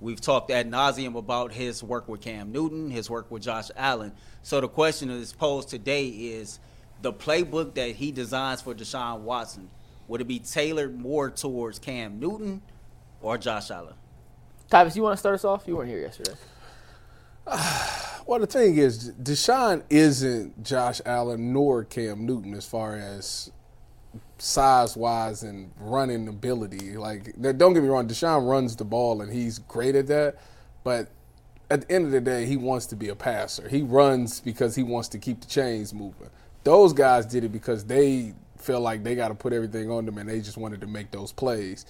We've talked ad nauseum about his work with Cam Newton, his work with Josh Allen. So the question that is posed today is the playbook that he designs for Deshaun Watson, would it be tailored more towards Cam Newton or Josh Allen? Tyvis, you want to start us off? You weren't here yesterday. Well, the thing is, Deshaun isn't Josh Allen nor Cam Newton as far as size wise and running ability. Like, don't get me wrong, Deshaun runs the ball and he's great at that. But at the end of the day, he wants to be a passer. He runs because he wants to keep the chains moving. Those guys did it because they feel like they got to put everything on them and they just wanted to make those plays.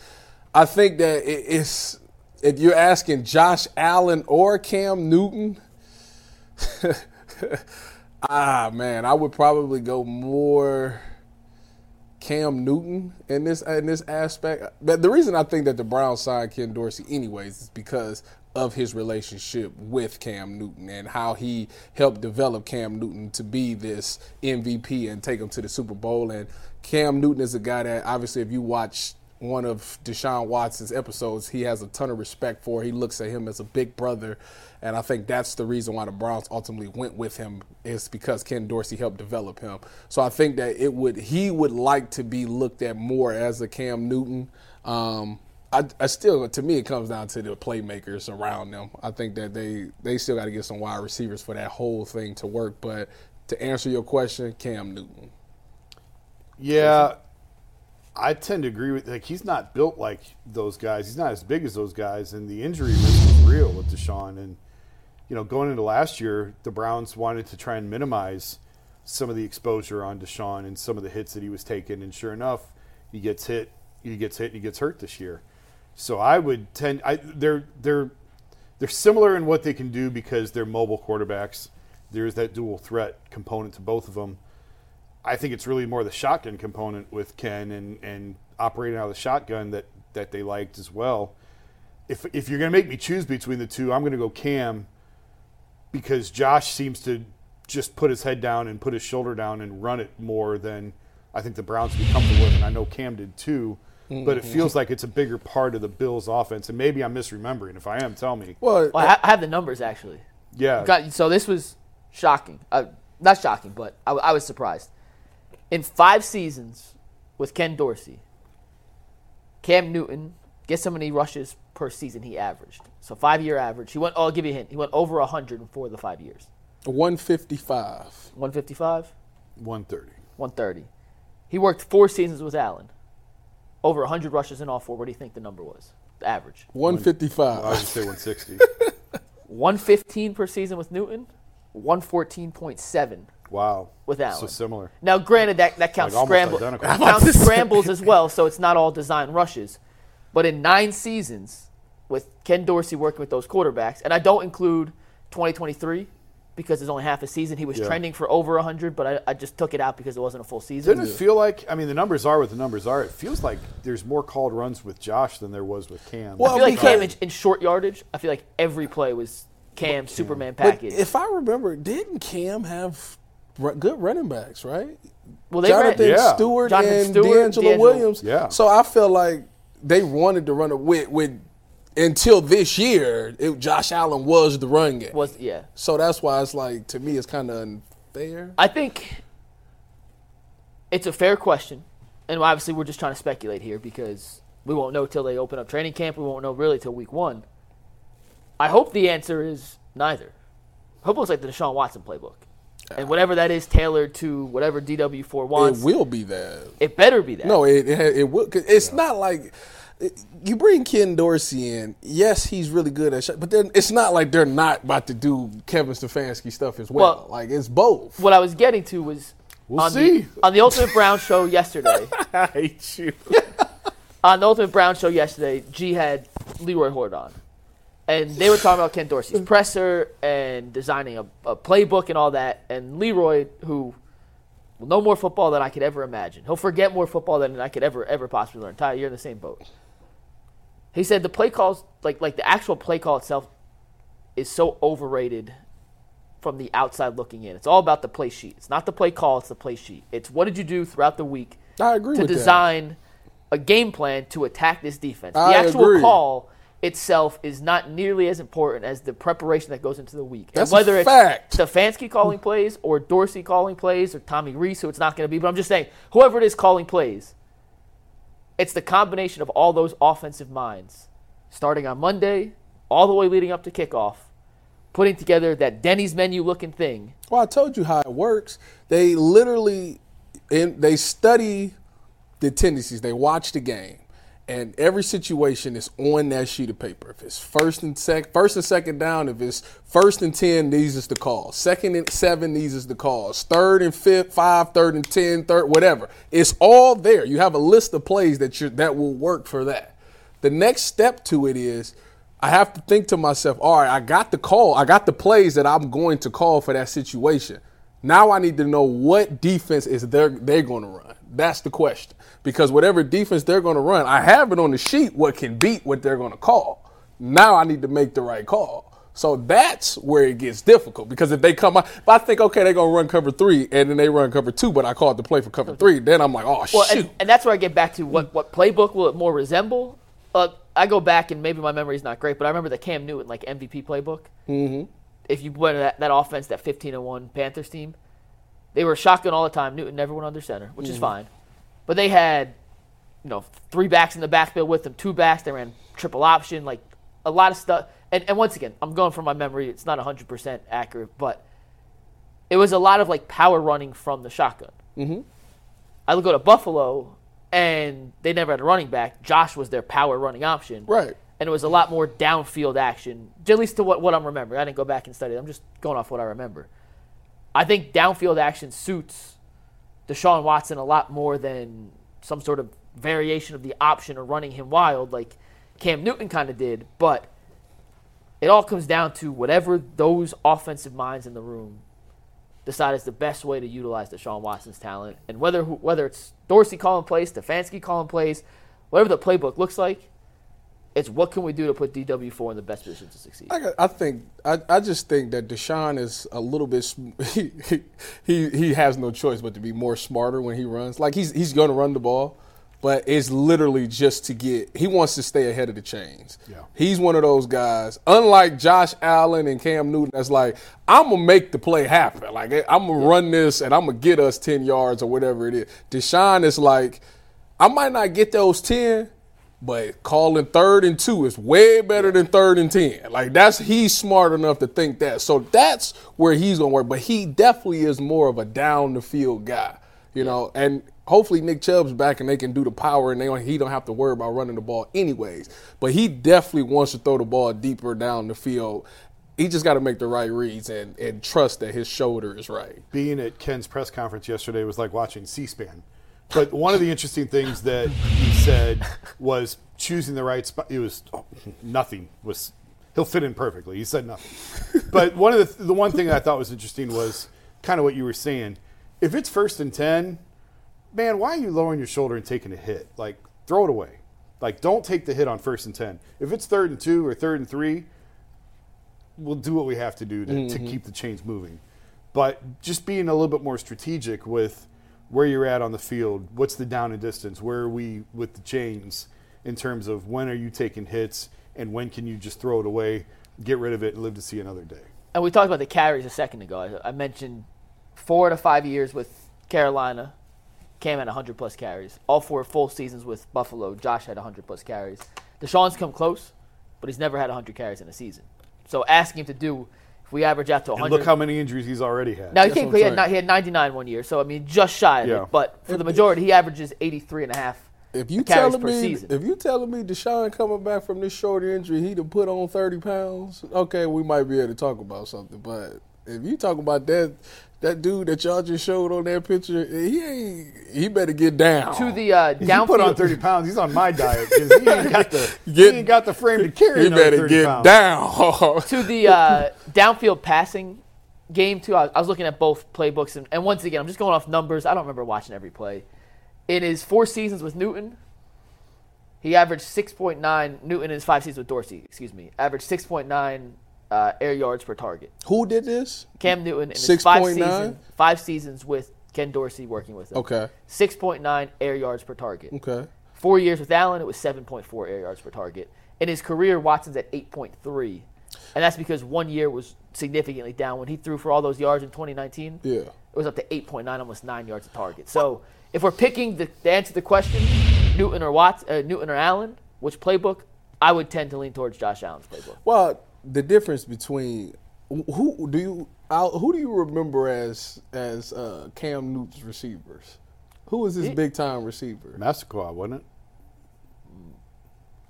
I think that it's if you're asking Josh Allen or Cam Newton, ah man, I would probably go more Cam Newton in this in this aspect. But the reason I think that the Browns signed Ken Dorsey anyways is because of his relationship with Cam Newton and how he helped develop Cam Newton to be this MVP and take him to the Super Bowl. And Cam Newton is a guy that obviously if you watch one of Deshaun Watson's episodes, he has a ton of respect for. He looks at him as a big brother, and I think that's the reason why the Browns ultimately went with him is because Ken Dorsey helped develop him. So I think that it would he would like to be looked at more as a Cam Newton. Um, I, I, still, to me, it comes down to the playmakers around them. I think that they they still got to get some wide receivers for that whole thing to work. But to answer your question, Cam Newton. Yeah, I tend to agree with like he's not built like those guys. He's not as big as those guys, and the injury risk is real with Deshaun. And you know, going into last year, the Browns wanted to try and minimize some of the exposure on Deshaun and some of the hits that he was taking. And sure enough, he gets hit, he gets hit, and he gets hurt this year. So I would tend, I, they're they're they're similar in what they can do because they're mobile quarterbacks. There's that dual threat component to both of them I think it's really more the shotgun component with Ken and, and operating out of the shotgun that, that they liked as well. If, if you're going to make me choose between the two, I'm going to go Cam because Josh seems to just put his head down and put his shoulder down and run it more than I think the Browns would be comfortable with. And I know Cam did too. Mm-hmm. But it mm-hmm. feels like it's a bigger part of the Bills' offense, and maybe I'm misremembering. If I am, tell me. Well, well I have the numbers actually. Yeah. Got, so this was shocking. Uh, not shocking, but I, I was surprised in five seasons with Ken Dorsey, Cam Newton, guess how many rushes per season he averaged? So five year average. He went. Oh, I'll give you a hint. He went over hundred in four of the five years. One fifty five. One fifty five. One thirty. One thirty. He worked four seasons with Allen. Over hundred rushes in all four. What do you think the number was? The average. One fifty five. I would say one sixty. One fifteen per season with Newton. One fourteen point seven Wow. With Allen. So similar. Now, granted, that, that counts, like scramble, counts scrambles as well, so it's not all design rushes. But in nine seasons, with Ken Dorsey working with those quarterbacks, and I don't include 2023 because it's only half a season. He was yeah. trending for over 100, but I, I, just took it out because it wasn't a full season. Didn't it feel like, I mean, the numbers are what the numbers are. It feels like there's more called runs with Josh than there was with Cam. Well, I feel like Cam in, in short yardage, I feel like every play was Cam, Cam. Superman package. But if I remember, didn't Cam have good running backs, right? Well, they Jonathan ran, yeah. Stewart Jonathan and Stewart, DeAngelo, DeAngelo, Williams. Yeah. So I feel like they wanted to run it with, with until this year. It, Josh Allen was the run game. Was yeah. So that's why it's like to me it's kind of unfair. I think it's a fair question, and obviously we're just trying to speculate here because we won't know till they open up training camp. We won't know really till week one. I hope the answer is neither. I hope it's like the Deshaun Watson playbook and whatever that is tailored to whatever DW4 wants. It will be that. It better be that. No, it it, it will. it's yeah. not like you bring Ken Dorsey in. Yes, he's really good at, shot, but then it's not like they're not about to do Kevin Stefanski stuff as well. well like it's both. What I was getting to was we'll on see the, on the Ultimate Brown show yesterday. I hate you. on the Ultimate Brown show yesterday, G had Leroy Hoard on. And they were talking about Ken Dorsey's presser and designing a, a playbook and all that. And Leroy, who will know more football than I could ever imagine, he'll forget more football than I could ever ever possibly learn. Ty, you're in the same boat. He said the play calls, like like the actual play call itself, is so overrated from the outside looking in. It's all about the play sheet. It's not the play call, it's the play sheet. It's what did you do throughout the week I agree to with that. design a game plan to attack this defense. The I actual agree. call itself is not nearly as important as the preparation that goes into the week. That's and a whether it's. Stefanski calling plays or Dorsey calling plays or Tommy Rees, who it's not going to be, but I'm just saying, whoever it is calling plays, it's the combination of all those offensive minds, starting on Monday, all the way leading up to kickoff, putting together that Denny's menu looking thing. Well, I told you how it works. They literally, in, they study the tendencies. They watch the game, and every situation is on that sheet of paper. If it's first and sec, first and second down, if it's first and ten, these is the calls. Second and seven, these is the calls. Third and fifth, five, third and ten, third, whatever. It's all there. You have a list of plays that you that will work for that. The next step to it is. I have to think to myself, all right, I got the call, I got the plays that I'm going to call for that situation. Now I need to know what defense is they're they're going to run. That's the question. Because whatever defense they're going to run, I have it on the sheet what can beat what they're going to call. Now I need to make the right call. So that's where it gets difficult because if they come out, if I think okay they're gonna run cover three and then they run cover two, but I called the play for cover three, then I'm like, oh Well, shoot. and, and that's where I get back to what, what playbook will it more resemble? Uh, I go back and maybe my memory is not great, but I remember the Cam Newton like MVP playbook. Mm-hmm. If you went to that, that offense, that 15 and one Panthers team, they were shotgun all the time. Newton never went under center, which is mm. fine, but they had you know three backs in the backfield with them, two backs. They ran triple option, like a lot of stuff. And, and once again, I'm going from my memory. It's not 100% accurate, but it was a lot of like power running from the shotgun. Mm-hmm. I look at Buffalo, and they never had a running back. Josh was their power running option. Right. And it was a lot more downfield action, at least to what, what I'm remembering. I didn't go back and study. I'm just going off what I remember. I think downfield action suits Deshaun Watson a lot more than some sort of variation of the option or running him wild like Cam Newton kind of did. But it all comes down to whatever those offensive minds in the room decide is the best way to utilize Deshaun Watson's talent. And whether whether it's Dorsey calling plays, Stefanski calling plays, whatever the playbook looks like, it's what can we do to put DW4 in the best position to succeed. I, got- I think I, I just think that Deshaun is a little bit he, he he has no choice but to be more smarter when he runs. Like he's he's going to run the ball, but it's literally just to get he wants to stay ahead of the chains. Yeah. He's one of those guys. Unlike Josh Allen and Cam Newton, that's like I'm gonna make the play happen. Like eh, I'm gonna run this and I'm gonna get us ten yards or whatever it is. Deshaun is like I might not get those ten. But calling third and two is way better than third and ten. Like that's he's smart enough to think that. So that's where he's gonna work. But he definitely is more of a down the field guy, you know. And hopefully Nick Chubb's back and they can do the power and they don't, he don't have to worry about running the ball anyways. But he definitely wants to throw the ball deeper down the field. He just got to make the right reads and, and trust that his shoulder is right. being at Ken's press conference yesterday was like watching C-SPAN. But one of the interesting things that he said was choosing the right spot. It was oh, nothing was. He'll fit in perfectly. He said nothing. But one of the the one thing I thought was interesting was kind of what you were saying. If it's first and ten, man, why are you lowering your shoulder and taking a hit? Like throw it away. Like don't take the hit on first and ten. If it's third and two or third and three, we'll do what we have to do to, to mm-hmm. keep the chains moving. But just being a little bit more strategic with where you're at on the field, what's the down and distance, where are we with the chains in terms of when are you taking hits and when can you just throw it away, get rid of it, and live to see another day. And we talked about the carries a second ago. I, mentioned four to five years with Carolina. Cam had 100 plus carries. All four full seasons with Buffalo, Josh had 100 plus carries. Deshaun's come close, but he's never had 100 carries in a season. So asking him to do, if we average out to And 100. look how many injuries he's already had. now he, That's came, he, had, saying. ni- he had 99 one year, so I mean just shy of Yeah. it. But for the majority, he averages 83 and a half If you carries telling per me, season. if you telling me Deshaun coming back from this shoulder injury, he'd have put on thirty pounds. Okay, we might be able to talk about something, but if you talk about that that dude that y'all just showed on that picture, he ain't he better get down. To the uh, If you put on downfield, 30 pounds, he's on my diet because he ain't got the Get- he ain't got the frame to carry. he better get pounds. down. to the uh, downfield passing game too. I, I was looking at both playbooks, and, and once again, I'm just going off numbers. I don't remember watching every play. In his four seasons with Newton, he averaged 6.9. Newton in his five seasons with Dorsey, excuse me, averaged 6.9 uh, air yards per target. Who did this? Cam Newton in his five 6.9? seasons, five seasons with Ken Dorsey working with him. Okay. 6.9 air yards per target. Okay. Four years with Allen, it was 7.4 air yards per target. In his career, Watson's at 8.3. And that's because one year was significantly down. When he threw for all those yards in 2019, Yeah. it was up to 8.9, almost 9 yards a target. So if we're picking the, to answer the question, Newton or Watts, uh, Newton or Allen, which playbook, I would tend to lean towards Josh Allen's playbook. Well, the difference between who do you Al- who do you remember as as uh, Cam Newton's receivers? Who was his big time receiver? Massaquoi, wasn't it?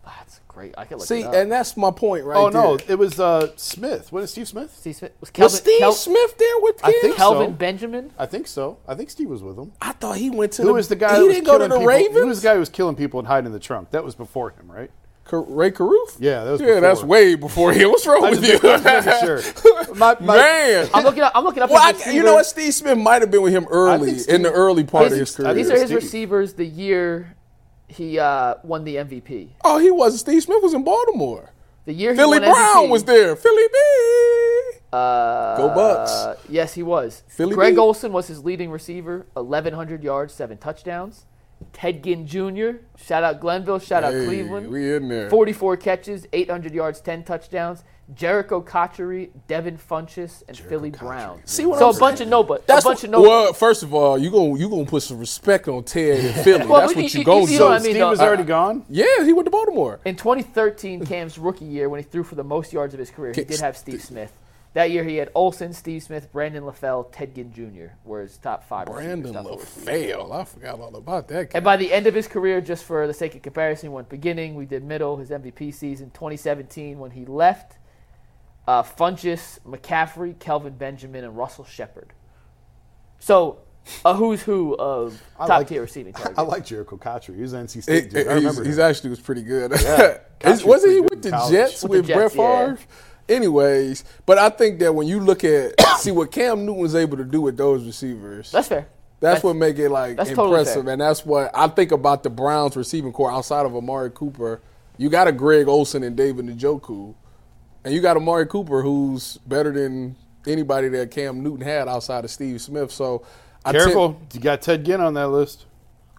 That's great. I can look See, it up. and that's my point right oh no, it was uh, Smith. What is Steve Smith? Steve Smith was Was Steve Kel- Smith there with I Cam? think Kelvin so. Benjamin. I think so. I think Steve was with him. I thought he went to Who the. was the guy? He didn't go to the people? Ravens. Who was the guy who was killing people and hiding in the trunk? That was before him, right? Car- Rae Carruth? Yeah, that was yeah. That's way before him. What's wrong with you? make- I was making sure. My- my- Man. I'm looking up. I'm looking up. Well, I, you know what? Steve Smith might have been with him early Steve- in the early part of his career. These are his Steve. receivers the year he uh, won the MVP. oh, he wasn't. Steve Smith was in Baltimore. The year he Philly won Brown MVP, was there. Philly B. Uh, Go Bucks. Uh, yes, he was. Philly Greg B. Olsen was his leading receiver, 1,100 yards, seven touchdowns. Ted Ginn Jr. Shout out Glenville. Shout out Hey, Cleveland. we in there. 44 catches, 800 yards, 10 touchdowns. Jerricho Cotchery, Devin Funchess, and Philly Brown. See what so I'm a bunch saying? of no, but That's a bunch what, of no. Well, first of all, you gonna you gonna put some respect on Ted and Philly. Well, That's what you, you- gonna you do. know what I mean, Steve though. was already gone. Yeah, he went to Baltimore. In 2013, Cam's rookie year, when he threw for the most yards of his career, he did have Steve Smith. That year, he had Olsen, Steve Smith, Brandon LaFell, Ted Ginn Jr. were his top five. Brandon receivers, top four receivers. LaFell. I forgot all about that guy. And by the end of his career, just for the sake of comparison, went beginning, we did middle, his MVP season, 2017, when he left, uh, Funchess, McCaffrey, Kelvin Benjamin, and Russell Shepard. So, a who's who of I top like- tier receiving targets. I like Jerricho Cotchery. He was an NC It- State dude. it- I remember he's him. actually was pretty good. Yeah. Wasn't he with the in college. Jets With the with, Jets, Brett yeah. Favre? Anyways, but I think that when you look at see what Cam Newton was able to do with those receivers, That's fair. That's, what make it like that's totally impressive, and that's what I think about the Browns receiving corps outside of Amari Cooper. You got a Greg Olsen and David Njoku, and you got Amari Cooper who's better than anybody that Cam Newton had outside of Steve Smith. So, I tend- Careful, you got Ted Ginn on that list.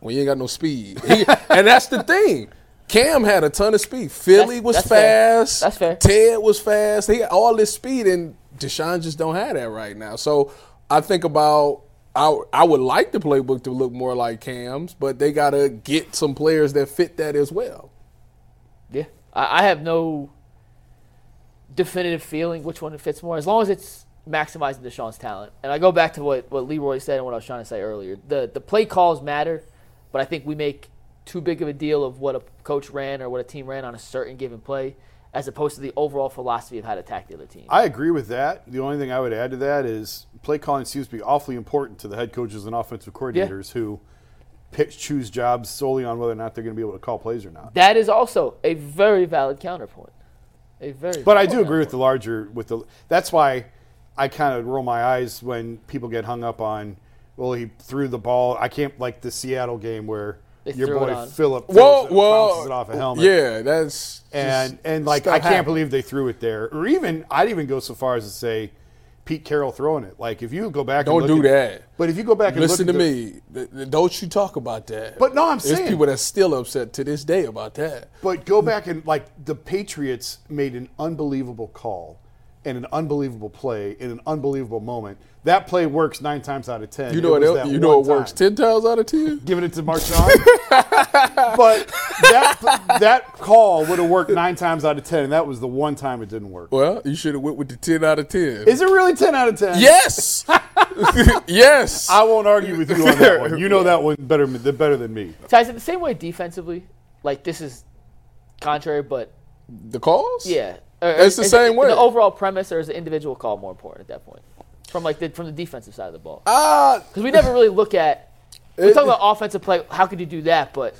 Well, you ain't got no speed, He- and that's the thing. Cam had a ton of speed. Philly That's- was that's fair. fast. That's fair. Ted was fast. He had all this speed, and Deshaun just don't have that right now. So I think about I I would like the playbook to look more like Cam's, but they got to get some players that fit that as well. Yeah, I, I have no definitive feeling which one fits more, as long as it's maximizing Deshaun's talent. And I go back to what, what Leroy said and what I was trying to say earlier. The the play calls matter, but I think we make too big of a deal of what a coach ran or what a team ran on a certain given play, as opposed to the overall philosophy of how to attack the other team. I agree with that. The only thing I would add to that is play calling seems to be awfully important to the head coaches and offensive coordinators who pick, choose jobs solely on whether or not they're going to be able to call plays or not. that is also a very valid counterpoint. A very. But I do agree with the larger with the. That's why I kind of roll my eyes when people get hung up on. Well, he threw the ball. I can't like the Seattle game where They your boy. Philip Well, throws bounces it off a helmet. yeah, that's and and like I can't happens. believe they threw it there. Or even I'd even go so far as to say Pete Carroll throwing it. Like if you go back, Don't and look do at- that. But if you go back and Listen to look at the- me. Th- th- Don't you talk about that. But no, I'm saying There's saying- people that's still upset to this day about that. But go back and like the Patriots made an unbelievable call and an unbelievable play in an unbelievable moment. That play works nine times out of ten. You know It what? el- You know one it works ten times out of ten. Giving it to Marshawn. but that that call would have worked nine times out of ten, and that was the one time it didn't work. Well, you should have went with the ten out of ten. Is it really ten out of ten? yes, yes. I won't argue with you on that one. You know that one better better than me. Guys, in the same way defensively, like this is contrary, but the calls. yeah, Or- It's the is same it way. The overall premise, or is the individual call more important at that point? from like the from the defensive side of the ball? Uh, Because we never really look at. We It- talk about offensive play. How could you do that? But you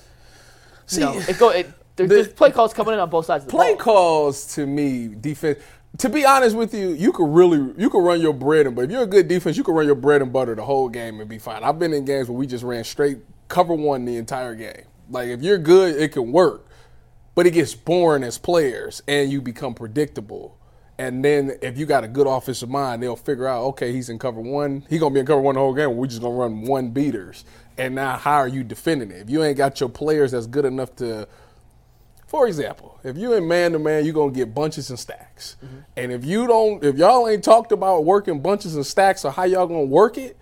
see, know, it go. It, there, the- there's play calls coming in on both sides of the play ball. calls to me defense. To be honest with you, you could really you could run your bread and butter. If you're a good defense, you can run your bread and butter the whole game and be fine. I've been in games where we just ran straight cover one the entire game. Like if you're good, it can work, but it gets boring as players and you become predictable. And then if you got a good offensive mind, they'll figure out okay, he's in cover one. He's gonna be in cover one the whole game. We're just gonna run one beaters. And now how are you defending it? If you ain't got your players that's good enough to for example, if you in man to man, you're gonna get bunches and stacks. Mm-hmm. And if you don't, if y'all ain't talked about working bunches and stacks or how y'all gonna work it,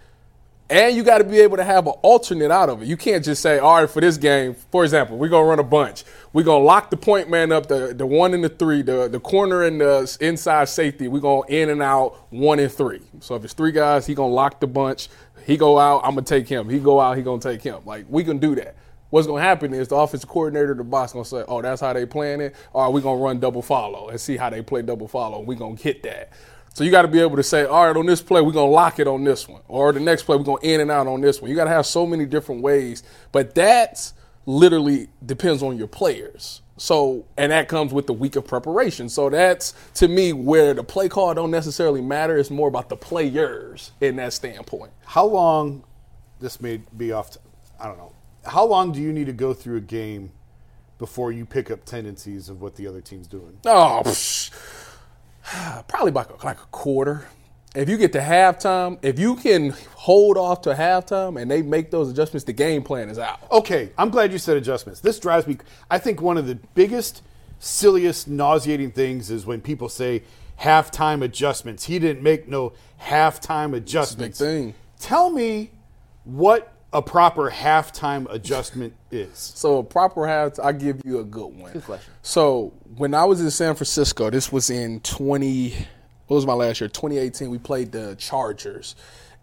and you got to be able to have an alternate out of it. You can't just say, all right, for this game, for example, we're gonna run a bunch. We're gonna lock the point man up, the the one and the three, the the corner and the inside safety. We're gonna in and out one and three. So if it's three guys, he gonna lock the bunch. He go out, I'm gonna take him. He go out, he gonna take him. Like we can do that. What's gonna happen is the offensive coordinator, the boss, gonna say, "Oh, that's how they playing it. All right, we're gonna run double follow and see how they play double follow. We're gonna hit that." So you got to be able to say, "All right, on this play, we're gonna lock it on this one, or the next play, we're gonna in and out on this one." You got to have so many different ways, but that's literally depends on your players. So, and that comes with the week of preparation. So that's to me where the play call don't necessarily matter. It's more about the players in that standpoint. How long? This may be off. I don't know. How long do you need to go through a game before you pick up tendencies of what the other team's doing? Oh, psh, probably like a, like a quarter. If you get to halftime, if you can hold off to halftime and they make those adjustments, the game plan is out. Okay, I'm glad you said adjustments. This drives me. I think one of the biggest, silliest, nauseating things is when people say halftime adjustments. He didn't make no halftime adjustments. Big thing. Tell me what a proper halftime adjustment is. So a proper half, I give you a good one. Good question. So when I was in San Francisco, this was in 20. What was my last year? 2018. We played the Chargers,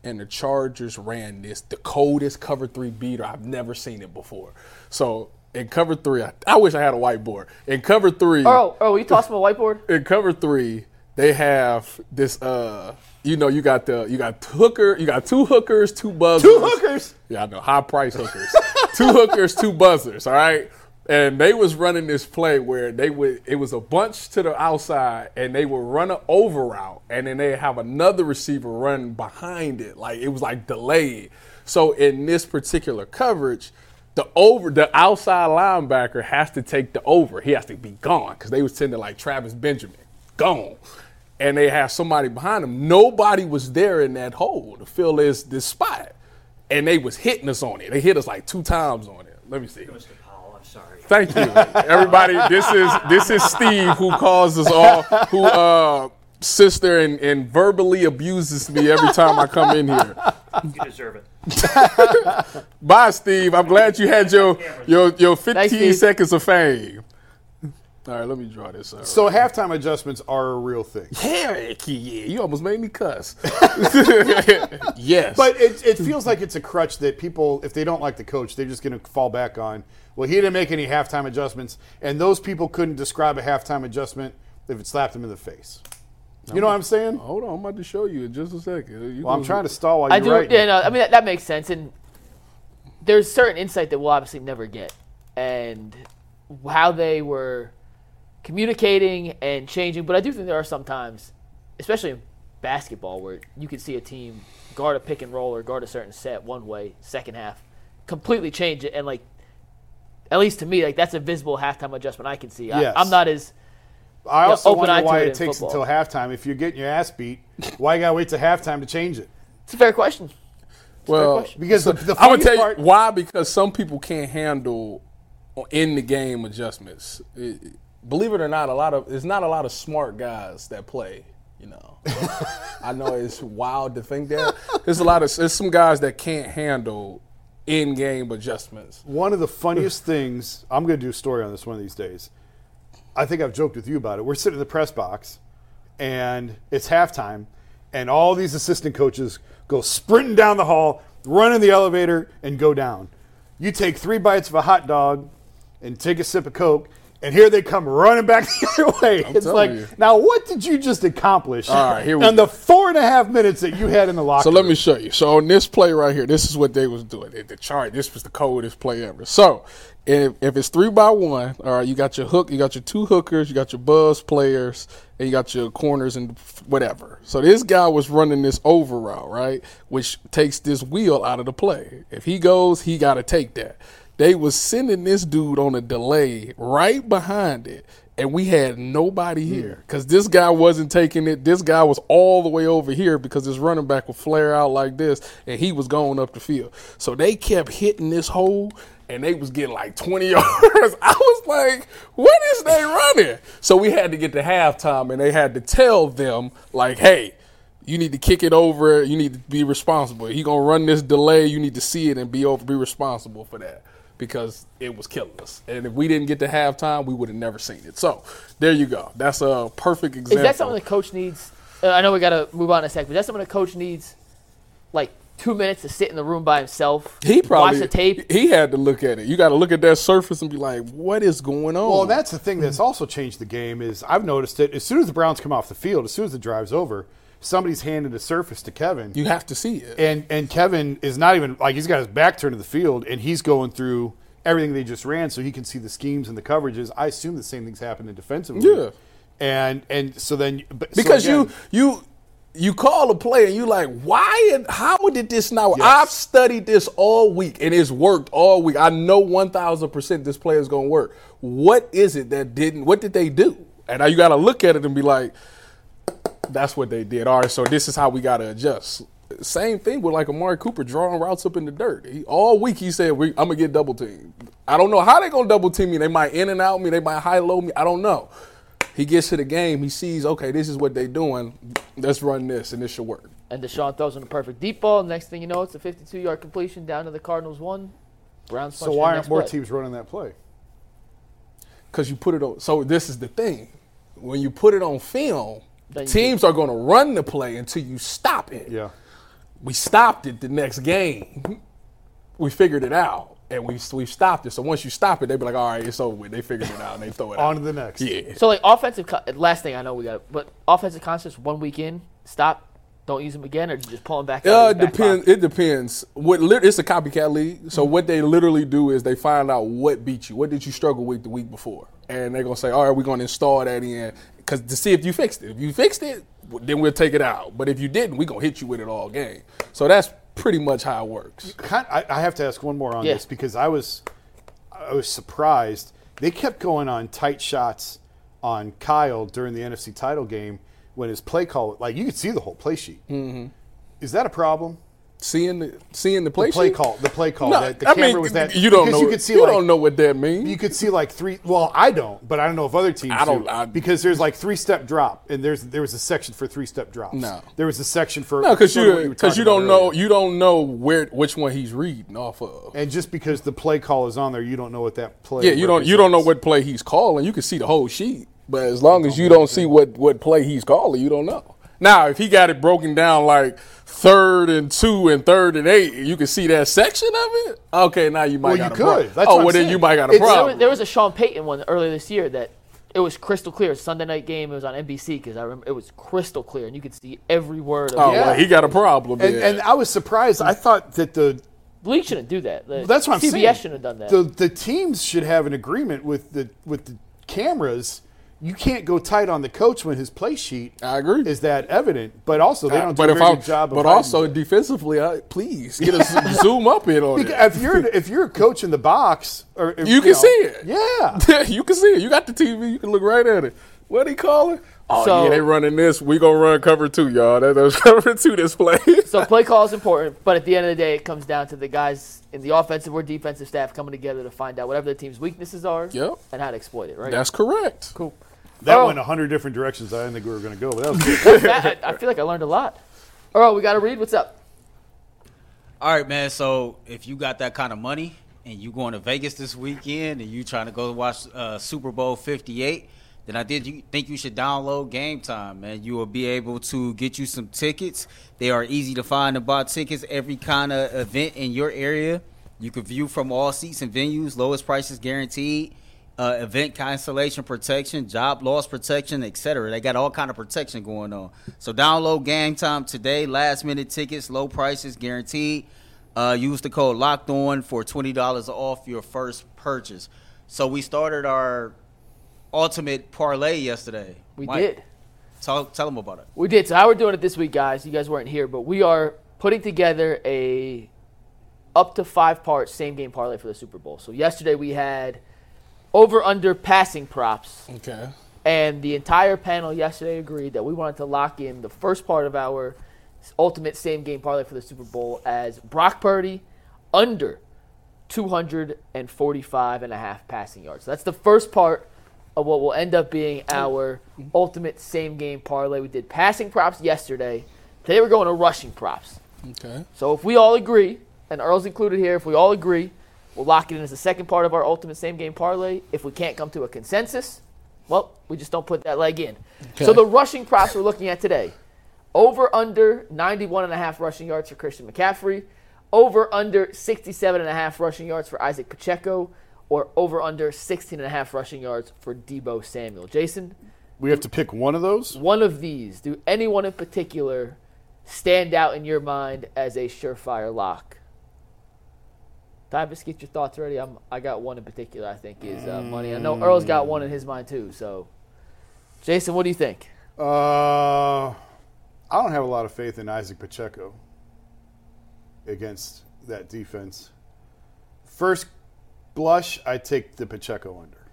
and the Chargers ran this the coldest cover three beater. I've never seen it before. So in cover three, I, I wish I had a whiteboard. In cover three, Oh, oh, will you toss him a whiteboard? in cover three, they have this. uh You know, you got the you got hooker, you got two hookers, two buzzers. Two hookers? Yeah, I know, high price hookers. two hookers, two buzzers. All right. And they was running this play where they would it was a bunch to the outside and they would run an over route and then they have another receiver run behind it. Like it was like delayed. So in this particular coverage, the over the outside linebacker has to take the over. He has to be gone because they was sending like Travis Benjamin gone, and they have somebody behind them. Nobody was there in that hole to fill this this spot, and they was hitting us on it. They hit us like two times on it. Let me see. Mr. Powell, I'm sorry. Thank you, everybody. This is this is Steve who calls us all who uh sits there and, and verbally abuses me every time I come in here. You deserve it. Bye, Steve. I'm glad you had your your your 15 Steve. seconds of fame. All right, let me draw this up. So halftime adjustments are a real thing. Heck yeah, you almost made me cuss. yes, But it, it feels like it's a crutch that people, if they don't like the coach, they're just going to fall back on. Well, he didn't make any halftime adjustments, and those people couldn't describe a halftime adjustment if it slapped them in the face. You know what I'm saying? hold on, I'm about to show you in just a second. You Well, I'm trying to stall while I you're do. writing. Yeah, no, I mean that, that makes sense, and there's certain insight that we'll obviously never get, and how they were communicating and changing. But I do think there are some times, especially in basketball, where you can see a team guard a pick and roll or guard a certain set one way, second half, completely change it, and like, at least to me, like that's a visible halftime adjustment I can see. I, Yes. I'm not as I also open eye wonder why it it takes football. until halftime. If you're getting your ass beat, why you got to wait till halftime to change it? it's a fair question. well, question. Because the, the I would gonna funniest tell you why. Because some people can't handle in the game adjustments. It- believe it or not, a lot of there's not a lot of smart guys that play. You know, I know it's wild to think that there's a lot of there's some guys that can't handle in game adjustments. one of the funniest things, I'm going to do a story on this one of these days. I think I've joked with you about it. We're sitting in the press box, and it's halftime, and all these assistant coaches go sprinting down the hall, run in the elevator, and go down. You take three bites of a hot dog and take a sip of Coke, and here they come running back the other way. it's like, you. now what did you just accomplish? All right, here we in go. the four and a half minutes that you had in the locker So let me show you. So on this play right here, this is what they was doing. The- The chart. This was the coldest play ever. So if, if it's three by one, all right, you got your hook, you got your two hookers, you got your buzz players, and you got your corners and whatever. So this guy was running this over route, right, which takes this wheel out of the play. If he goes, he got to take that. They was sending this dude on a delay right behind it and we had nobody hmm. here because this guy wasn't taking it. This guy was all the way over here because his running back would flare out like this, and he was going up the field. So they kept hitting this hole, and they was getting like 20 yards. I was like, "What is they running?" So we had to get to halftime, and they had to tell them like, "Hey." You need to kick it over. You need to be responsible. He gonna run this delay. You need to see it and be over, be responsible for that because it was killing us. And if we didn't get to halftime, we would have never seen it. So there you go. That's a perfect example. Is that something the coach needs? Uh, I know we got to move on in a sec, but that's that something the coach needs, like two minutes to sit in the room by himself? he probably watch the tape. He had to look at it. You got to look at that surface and be like, "What is going on?" Well, that's the thing that's also changed the game is I've noticed it. As soon as the Browns come off the field, as soon as the drive's over, somebody's handed a surface to Kevin. you have to see it. and and Kevin is not even like he's got his back turned to the field and he's going through everything they just ran so he can see the schemes and the coverages. I assume the same things happen in defensively. Yeah. And and so then but, so because again, you you you call a play and you like, why and how did this not work? Yes. I've studied this all week and it's worked all week. I know one thousand percent this play is gonna work. What is it that didn't? What did they do? And now you got to look at it and be like, that's what they did. All right, so this is how we got to adjust. Same thing with like Amari Cooper drawing routes up in the dirt. He, all week he said, we, "I'm gonna get double teamed." I don't know how they gonna double team me. They might in and out me. They might high low me. I don't know. He gets to the game. He sees, okay, this is what they doing. Let's run this, and this should work. And Deshaun throws in a perfect deep ball. Next thing you know, it's a 52-yard completion down to the Cardinals one. Browns. so why aren't more play. teams running that play? because you put it on. So this is the thing: when you put it on film, Then you teams are going to run the play until you stop it. Yeah. We stopped it the next game. We figured it out, and we we stopped it. So once you stop it, they be like, "All right, it's over with." They figured it out and they throw it On out. to the next. Yeah. So like offensive. Co- last thing I know we got, but offensive concepts one week in, stop, don't use them again, or just pull them back? out Uh, of it your back depends. pocket? It depends. What lit- it's a copycat league. So what they literally do is they find out what beat you. What did you struggle with the week before, and they're gonna say, "All right, we're gonna install that in because to see if you fixed it. If you fixed it, then we'll take it out. But if you didn't, we're gonna hit you with it all game. So that's pretty much how it works. I, I have to ask one more on Yeah. this because I was I was surprised. They kept going on tight shots on Kyle during the NFC title game when his play call like you could see the whole play sheet. Mm-hmm. Is that a problem? Seeing the seeing the play, The play sheet? call, the play call. No, that the I camera mean, was that you don't know. You could see you like, don't know what that means. You could see like three. Well, I don't, but I don't know if other teams I don't- do. I- because there's like three step drop, and there's there was a section for three step drops. No. there was a section for no, because sort of what you because you don't know you don't know where which one he's reading off of. And just because the play call is on there, you don't know what that play. Yeah, you don't you don't know what play he's calling. You can see the whole sheet, but as long as you don't see what what play he's calling, you don't know. Now, if he got it broken down like third and two and third and eight, you can see that section of it. Okay, now you might Well, got you a could. That's oh, what I'm well then saying. you might got a It's- There was, problem. there was a Sean Payton one earlier this year that it was crystal clear. Sunday night game. It was on NBC because I remember it was crystal clear, and you could see every word. Of oh. Yeah. well, he got a problem. And, and I was surprised. I thought that the League shouldn't do that. The that's what I'm CBS saying. shouldn't have done that. The the teams should have an agreement with the with the cameras. You can't go tight on the coach when his play sheet. I agree. Is that evident? But also they don't do but a very I, good job. But hiding also it. defensively, I, please get a z- zoom up in on Because it. if you're if you're a coach in the box, or if, You can know, see it. Yeah. you can see it. You got the TV. You can look right at it. What he calling? Oh So- yeah, they running this. We gonna run cover two, y'all. That, that's cover two display. So play call is important, but at the end of the day, it comes down to the guys in the offensive or defensive staff coming together to find out whatever the team's weaknesses are Yep. and how to exploit it. Right? that's correct. cool. That Oh. went a hundred different directions. I didn't think we were going to go, but that was good. I, I feel like I learned a lot. Earl, we got to read. What's up? All right, man. So if you got that kind of money and you going to Vegas this weekend and you trying to go watch uh, Super Bowl Fifty Eight, then I did you think you should download Gametime, man. You will be able to get you some tickets. They are easy to find and buy tickets. Every kind of event in your area, you can view from all seats and venues. Lowest prices guaranteed. Uh, event cancellation protection, job loss protection, etc. They got all kind of protection going on. So download Gametime today. Last minute tickets, low prices guaranteed. Uh, use the code Locked On for twenty dollars off your first purchase. So we started our ultimate parlay yesterday. We Mike, did. Tell, tell them about it. We did. So how we're doing it this week, guys? You guys weren't here, but we are putting together a up to five part same game parlay for the Super Bowl. So yesterday we had over under passing props, Okay. and the entire panel yesterday agreed that we wanted to lock in the first part of our ultimate same game parlay for the Super Bowl as Brock Purdy under 245 and a half passing yards. So that's the first part of what will end up being our ultimate same game parlay. We did passing props yesterday. Today we're going to rushing props. Okay. So if we all agree, and Earl's included here, if we all agree, we'll lock it in as the second part of our ultimate same game parlay. If we can't come to a consensus, well, we just don't put that leg in. So the rushing props we're looking at today. Over under 91 and a half rushing yards for Christian McCaffrey. Over under 67 and a half rushing yards for Isaac Pacheco. Or over under 16 and a half rushing yards for Deebo Samuel. Jason, We have to pick one of those. one of these, do anyone in particular stand out in your mind as a surefire lock? Tyvis, get your thoughts ready. I'm, I got one in particular I think is uh, money. I know Earl's got one in his mind too. So, Jason, what do you think? Uh, I don't have a lot of faith in Isaac Pacheco against that defense. First blush, I take the Pacheco under.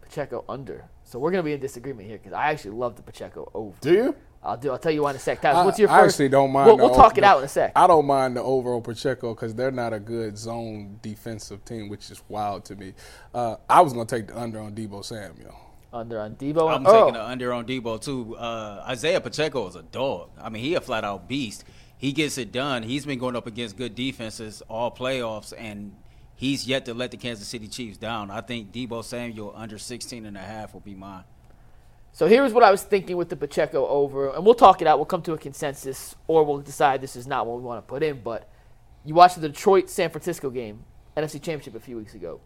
Pacheco under. So we're gonna be in disagreement here because I actually love the Pacheco over. Do you? I'll do. I'll tell you why in a sec. Tyvis, I, what's your first? I actually don't mind. We'll, we'll talk o- it out in a sec. I don't mind the overall Pacheco because they're not a good zone defensive team, which is wild to me. Uh, I was going to take the under on Deebo Samuel. under on Deebo. I'm and Earl. taking the under on Deebo too. Uh, Isiah Pacheco is a dog. I mean, he a flat out beast. He gets it done. He's been going up against good defenses all playoffs, and he's yet to let the Kansas City Chiefs down. I think Deebo Samuel under 16 and a half will be mine. So here's what I was thinking with the Pacheco over, and we'll talk it out. We'll come to a consensus, or we'll decide this is not what we want to put in. But you watched the Detroit San Francisco game, NFC Championship a few weeks ago.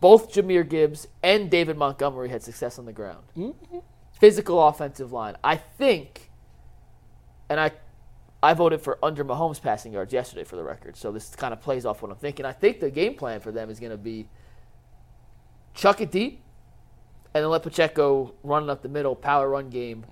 Both Jahmyr Gibbs and David Montgomery had success on the ground. Mm-hmm. Physical offensive line. I think, and I, I voted for under Mahomes passing yards yesterday for the record. So this kind of plays off what I'm thinking. I think the game plan for them is going to be chuck it deep, and then let Pacheco run up the middle, power run game,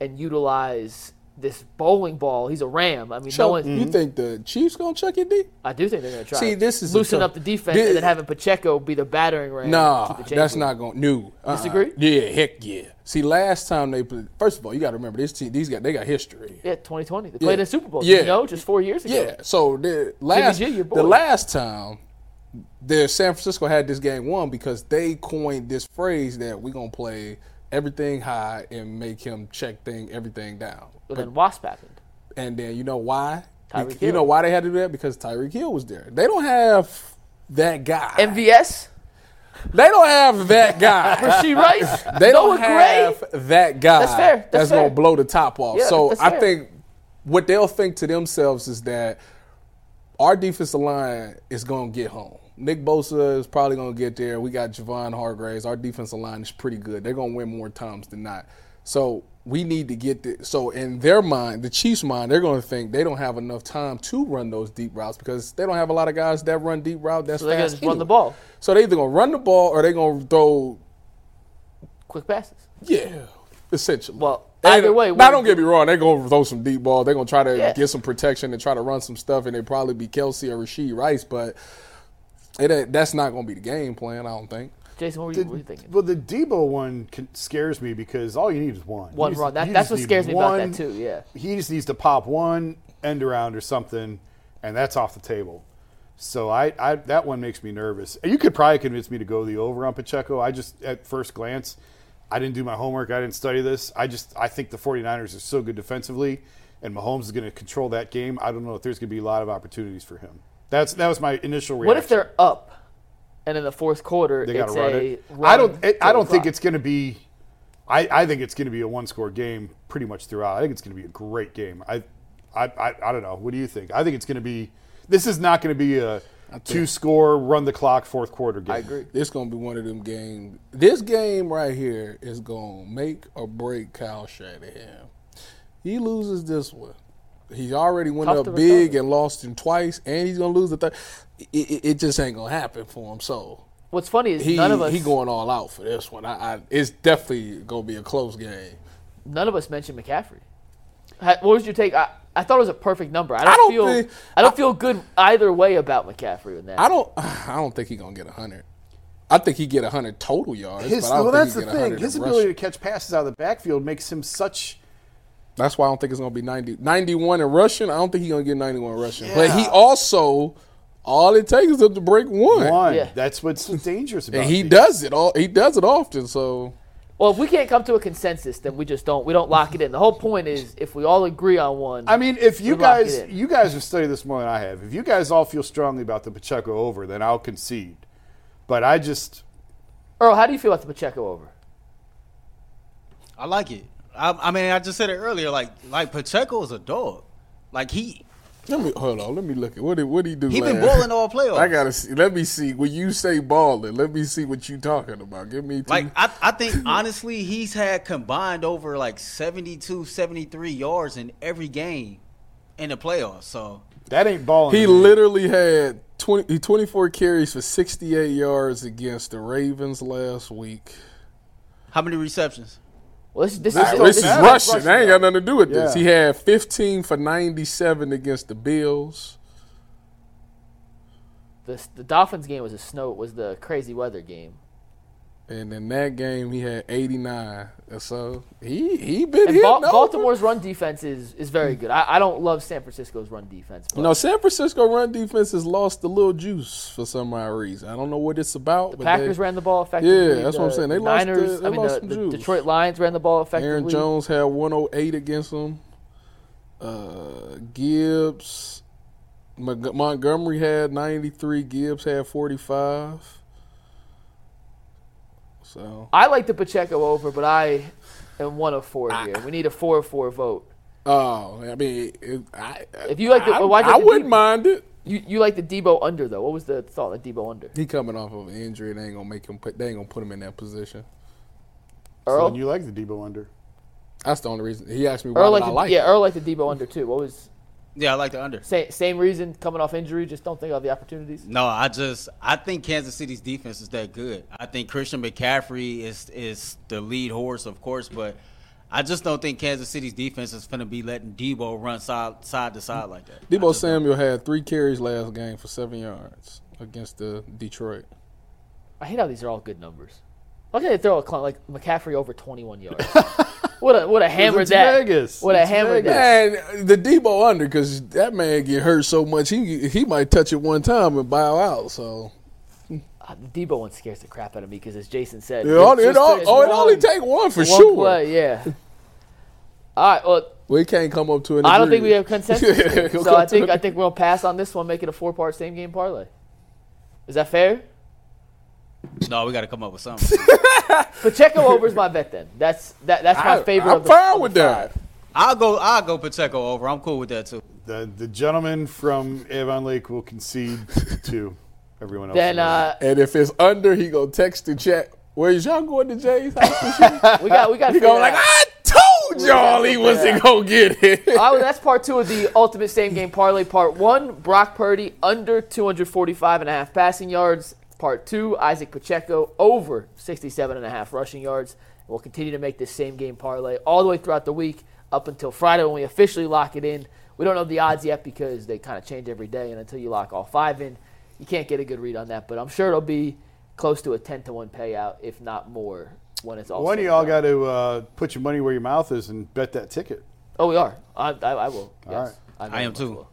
and utilize this bowling ball. He's a ram. I mean, no one. you think the Chiefs going to chuck it deep? I do think they're going to try. See, this is loosen up the defense, Thi- and then having Pacheco be the battering ram. Nah, keep the chain that's not going. No, uh-uh. Disagree? Yeah, heck yeah. See, last time they played. First of all, you got to remember this team. These got they got history. Yeah, 2020. They played in the Super Bowl. Yeah. You know, just four years ago. Yeah. So the last G, the last time the San Francisco had this game won because they coined this phrase that we're gonna play everything high and make him check thing everything down. But then Wasp happened. And then you know why? Tyreek you Hill. know why they had to do that? Because Tyreek Hill was there. They don't have that guy. MVS, they don't have that guy. Rashee Rice, They Noah don't have that guy That's fair. That's that's fair. gonna blow the top off. Yeah, so I fair. think what they'll think to themselves is that our defensive line is gonna get home. Nick Bosa is probably gonna get there. We got Javon Hargraves. Our defensive line is pretty good. They're gonna win more times than not. So we need to get the so in their mind, the Chiefs' mind, they're gonna think they don't have enough time to run those deep routes because they don't have a lot of guys that run deep route that's So they're gonna fast run the ball. So they either gonna run the ball or they gonna throw quick passes. yeah, essentially. Well, either way, now don't get me wrong. They're gonna throw some deep ball. They're gonna try to Yeah. get some protection and try to run some stuff, and it probably be Kelce or Rashee Rice, but it ain't- that's not gonna be the game plan. I don't think. Jason, what were you, what were you thinking? Well, the Deebo one con- scares me because all you need is one. One just- run. That- that's what need scares me about that one- too, yeah. he just needs to pop one end around or something, and that's off the table. So I, I that one makes me nervous. You could probably convince me to go the over on Pacheco. I just at first glance, I didn't do my homework. I didn't study this. I just I think the 49ers are so good defensively, and Mahomes is going to control that game. I don't know if there's going to be a lot of opportunities for him. That's that was my initial reaction. What if they're up, and in the fourth quarter They got to run it. run I don't. It, I don't think it's going to be. I, I think it's going to be a one-score game pretty much throughout. I think it's going to be a great game. I, I, I, I don't know. What do you think? I think it's going to be. This is not going to be a two score, run the clock, fourth quarter game. I agree. It's gonna be one of them games. This game right here is gonna make or break Kyle Shanahan. He loses this one. He already went Tough up big and lost him twice, and he's gonna lose the third. It, it, it just ain't gonna happen for him. So What's funny is he none of us he going all out for this one. I, I it's definitely gonna be a close game. none of us mentioned McCaffrey. What was your take? I, I thought it was a perfect number. I don't, I don't feel think- I don't feel good either way about McCaffrey in that. I don't I don't think he's gonna get hundred. I think he get hundred total yards. His, but I don't well, think that's he the thing. His ability rushing. to catch passes out of the backfield makes him such. That's why I don't think it's gonna be 90, 91 in rushing. I don't think he's gonna get ninety one rushing. But he also all it takes is him to break one. One. Yeah. That's what's dangerous about And he these. does it all he does it often, so well, if we can't come to a consensus, then we just don't we don't lock it in. The whole point is if we all agree on one. I mean, if you We lock it guys you guys have studied this more than I have. If you guys all feel strongly about the Pacheco over, then I'll concede. But I just Earl, how do you feel about the Pacheco over? I like it. I, I mean, I just said it earlier. Like, like Pacheco is a dog. Like he let me hold on, let me look at what did what did he do he been balling all playoffs. I gotta see let me see. When you say balling, let me see what you talking about. Give me two. Like I, I think honestly, he's had combined over like 72, 73 yards in every game in the playoffs. So that ain't balling. he to literally had 20, 24 carries for 68 yards against the Ravens last week. how many receptions? Well, this, this, This, is, this is rushing. Rushing, That ain't got nothing to do with this. He had 15 for 97 against the Bills. the, the Dolphins game was a snow It was the crazy weather game. And in that game, he had 89. And So he he been And Ba- Baltimore's run defense is, is very good. I, I don't love San Francisco's run defense. But No, San Francisco run defense has lost a little juice for some odd reason. I don't know what it's about. the Packers they, ran the ball effectively. Yeah, that's what I'm saying. They lost Niners, the- they I mean, lost the, the juice. Detroit Lions ran the ball effectively. Aaron Jones had 108 against them. Uh, Gibbs, Mon- Montgomery had 93. Gibbs had 45. So, I like the Pacheco over, but I am one of four here. We need a four of four vote. oh, I mean, it, I, If you like the- I, well, why I not the wouldn't deep- mind it. You you like the Deebo under though? What was the thought of Deebo under? He coming off of an injury. They ain't gonna make him put. They ain't gonna put him in that position. So Earl, then you like the Deebo under. That's the only reason. He asked me why Earl did like I the, like yeah, it. Earl like the Deebo under too. What was Yeah, I like the under. same same reason coming off injury? Just don't think of the opportunities. No, I just I think Kansas City's defense is that good. I think Christian McCaffrey is is the lead horse, of course, but I just don't think Kansas City's defense is going to be letting Deebo run side side to side like that. Deebo just don't. Samuel had three carries last game for seven yards against the Detroit. I hate how these are all good numbers. Why can't they throw a clown like McCaffrey over 21 yards? Would a would have hammered that. Vegas. Would have It's hammered Vegas. that. Man, the Deebo under because that man get hurt so much he he might touch it one time and bow out. So Uh, the Deebo one scares the crap out of me because, as Jason said, it, all, it, all, a- oh, it only take one for one sure. play, yeah. All right. Well, We can't come up to an. I don't think we have agreement. consensus. here. We'll so I think I think we'll pass on this one, make it a four part same game parlay. Is that fair? No, we got to come up with something. Pacheco over is my bet then. That's that that's my I- favorite. I'm of the, fine of with the that. five. I'll go. I'll go Pacheco over. I'm cool with that too. The the gentleman from Avon Lake will concede to everyone else. Then uh, And if it's under, he gonna text the chat. Where's y'all going to Jay's house? we got we got. he gonna like, I told y'all he wasn't gonna get it. All right, that's part two of the ultimate same game parlay. Part one, Brock Purdy under 245 and a half passing yards. Part two, Isiah Pacheco over 67 and a half rushing yards. We'll continue to make this same game parlay all the way throughout the week up until Friday when we officially lock it in. We don't know the odds yet because they kind of change every day, and until you lock all five in, you can't get a good read on that. But I'm sure it'll be close to a 10 to 1 payout, if not more, when it's all one said of y'all got to uh, put your money where your mouth is and bet that ticket. Oh, we are. I, I, I will. Yes. right. I very am too. will.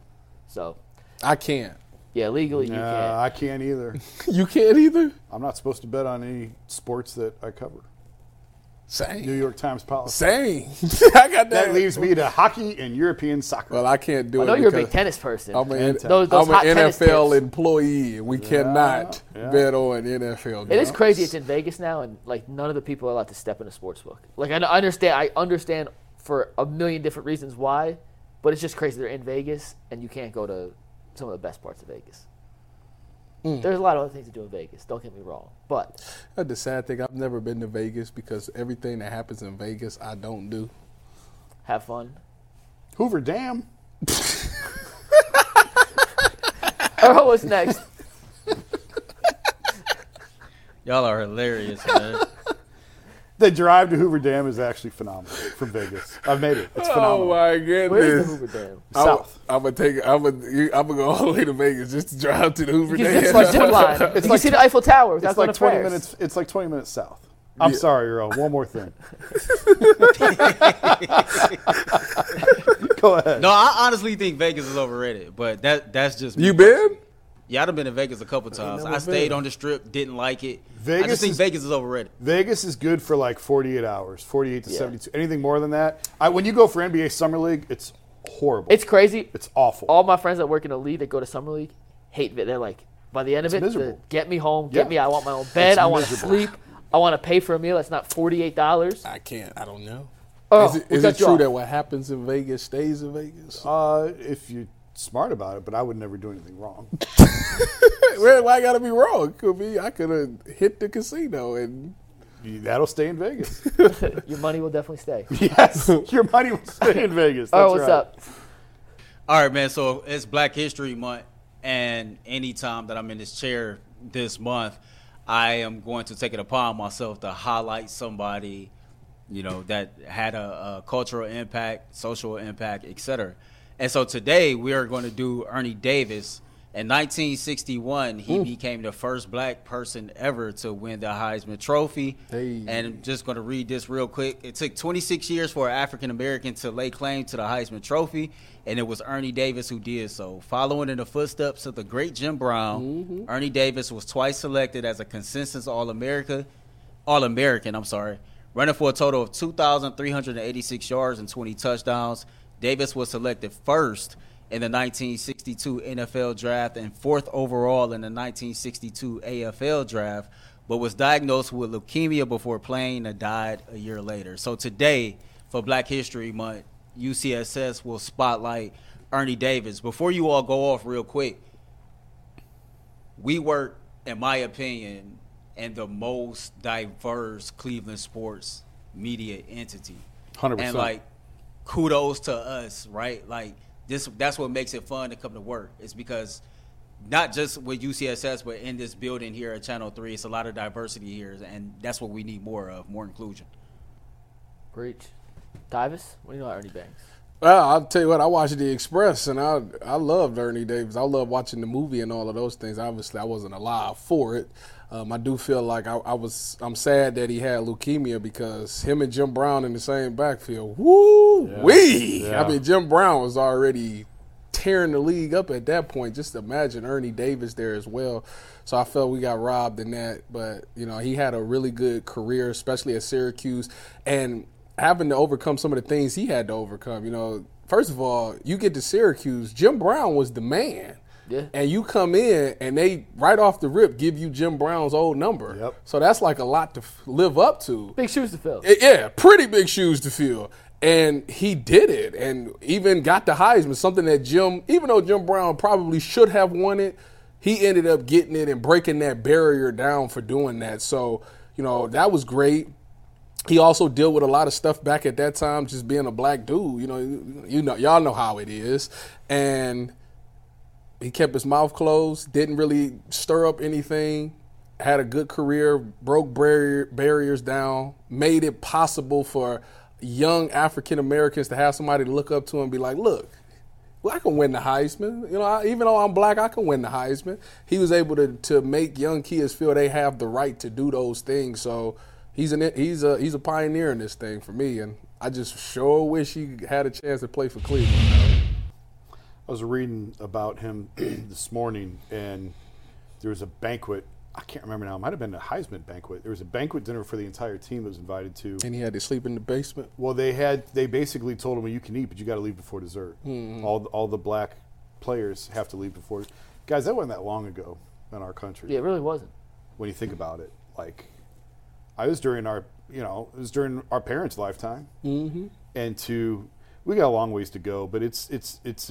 So, I can't. Yeah, legally you Uh, can. I can't either. You can't either. I'm not supposed to bet on any sports that I cover. Same. New Same. York Times policy. Same. I got that. That leaves me to hockey and European soccer. Well, I can't do it. I it. know you're a because big tennis person. I'm, an, Those- those I'm hot an tennis NFL tips. employee. and We cannot yeah. bet on NFL. Games. It is games. crazy. It's in Vegas now, and like none of the people are allowed to step in a sports book. Like I understand, I understand for a million different reasons why, but it's just crazy. They're in Vegas, and you can't go to some of the best parts of Vegas. Mm. There's a lot of other things to do in Vegas. Don't get me wrong, but That's the sad thing. I've never been to Vegas because everything that happens in Vegas, I don't do. have fun. Hoover Dam. Earl, oh, what's next? Y'all are hilarious, man. The drive to Hoover Dam is actually phenomenal from Vegas. I've made it. It's oh phenomenal. Oh my goodness! Where's the! Hoover Dam? South. I'm gonna take. I'm gonna. I'm gonna go all the way to Vegas just to drive to the Hoover Dam. can zip like zip line. you can like see the Eiffel Tower without It's like 20 Paris. minutes. It's like 20 minutes south. I'm Yeah. sorry, Earl. One more thing. Go ahead. No, I honestly think Vegas is overrated, but that that's just me You been? Yeah, I've been to Vegas a couple times. never I stayed been. on the strip, didn't like it. I Vegas just think is- Vegas is overrated. Vegas is good for like 48 hours, 48 to Yeah. 72. Anything more than that, I, when you go for NBA Summer League, it's horrible. It's crazy. it's awful. All my friends that work in the league that go to summer league hate it. They're like, by the end of It's it, the, get me home, get Yeah. me. I want my own bed. It's I want to sleep. I want to pay for a meal that's not forty eight dollars. I can't. I don't know. Oh, is it, we is cut it true off. that what happens in Vegas stays in Vegas? uh, if you're smart about it, but I would never do anything wrong. Well, why I gotta be wrong? Could be I could have hit the casino and That'll stay in Vegas. Your money will definitely stay. yes, your money will stay in Vegas. Oh, That's what's right. up? All right, man. So it's Black History Month, and anytime that I'm in this chair this month, I am going to take it upon myself to highlight somebody, you know, that had a, a cultural impact, social impact, etc. And so today we are going to do Ernie Davis. In 1961, he became the first black person ever to win the Heisman Trophy. Hey. And I'm just going to read this real quick. It took 26 years for an African American to lay claim to the Heisman Trophy, and it was Ernie Davis who did so. Following in the footsteps of the great Jim Brown, mm-hmm. Ernie Davis was twice selected as a consensus All America, All American. I'm sorry, running for a total of 2,386 yards and 20 touchdowns. Davis was selected first in the 1962 NFL draft and fourth overall in the 1962 AFL draft, but was diagnosed with leukemia before playing and died a year later. So today, for Black History Month, UCSS will spotlight Ernie Davis. Before you all go off real quick, we work, in my opinion, in the most diverse Cleveland sports media entity. 100%. And like kudos to us, right? Like this that's what makes it fun to come to work. It's because not just with UCSS, but in this building here at Channel 3, it's a lot of diversity here, and that's what we need more of, more inclusion. Breach. Davis, what do you know about Ernie Banks? Well, I'll tell you what. I watched The Express, and I I loved Ernie Davis. I love watching the movie and all of those things. Obviously, I wasn't alive for it. Um, I do feel like I, I was. I'm sad that he had leukemia because him and Jim Brown in the same backfield. Woo wee! Yeah. I mean, Jim Brown was already tearing the league up at that point. Just imagine Ernie Davis there as well. So I felt we got robbed in that. But you know, he had a really good career, especially at Syracuse, and having to overcome some of the things he had to overcome. You know, first of all, you get to Syracuse, Jim Brown was the man. Yeah. And you come in and they right off the rip give you Jim Brown's old number. Yep. So that's like a lot to f- live up to. Big shoes to fill. Yeah, pretty big shoes to fill. And he did it and even got the Heisman, something that Jim, even though Jim Brown probably should have won it, he ended up getting it and breaking that barrier down for doing that. So, you know, that was great. He also dealt with a lot of stuff back at that time, just being a black dude. You know, you, you know, y'all know how it is. And he kept his mouth closed, didn't really stir up anything, had a good career, broke barrier, barriers down, made it possible for young African Americans to have somebody to look up to and be like, look, well, I can win the Heisman. You know, I, even though I'm black, I can win the Heisman. He was able to to make young kids feel they have the right to do those things. So he's an he's a he's a pioneer in this thing for me, and I just sure wish he had a chance to play for Cleveland. I was reading about him this morning, and there was a banquet. I can't remember now. It might have been a Heisman banquet. There was a banquet dinner for the entire team that was invited to. And he had to sleep in the basement. Well, they had they basically told him, well, you can eat, but you got to leave before dessert. All all the black players have to leave before. Guys, that wasn't that long ago in our country. Yeah, it really wasn't. When you think about it, like I was during our you know it was during our parents' lifetime, mm-hmm. and to we got a long ways to go, but it's it's it's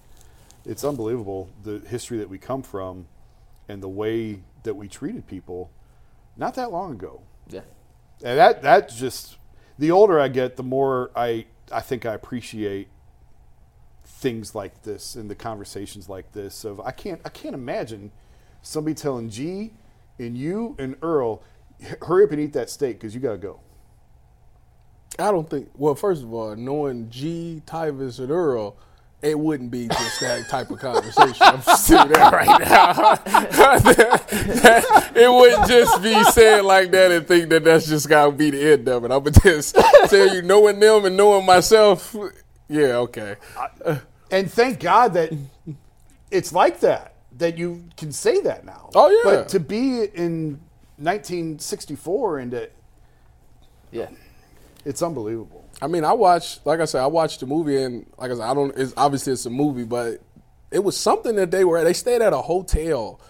it's unbelievable the history that we come from, and the way that we treated people not that long ago. Yeah. And that that's just the older I get, the more I I think I appreciate things like this and the conversations like this. Of I can't I can't imagine somebody telling G and you and Earl, hurry up and eat that steak because you got to go. I don't think. Well, first of all, knowing G, Tyvis, and Earl, it wouldn't be just that type of conversation. I'm sitting there right now. it wouldn't just be said like that and think that that's just gotta be the end of it. I would just tell you, knowing them and knowing myself. Yeah, okay. And thank God that it's like that, that you can say that now. Oh, yeah. But to be in 1964 and to, Yeah. It's unbelievable. I mean, I watched, like I said, I watched the movie, and like I said, I don't. It's obviously it's a movie, but it was something that they were. They stayed at a hotel,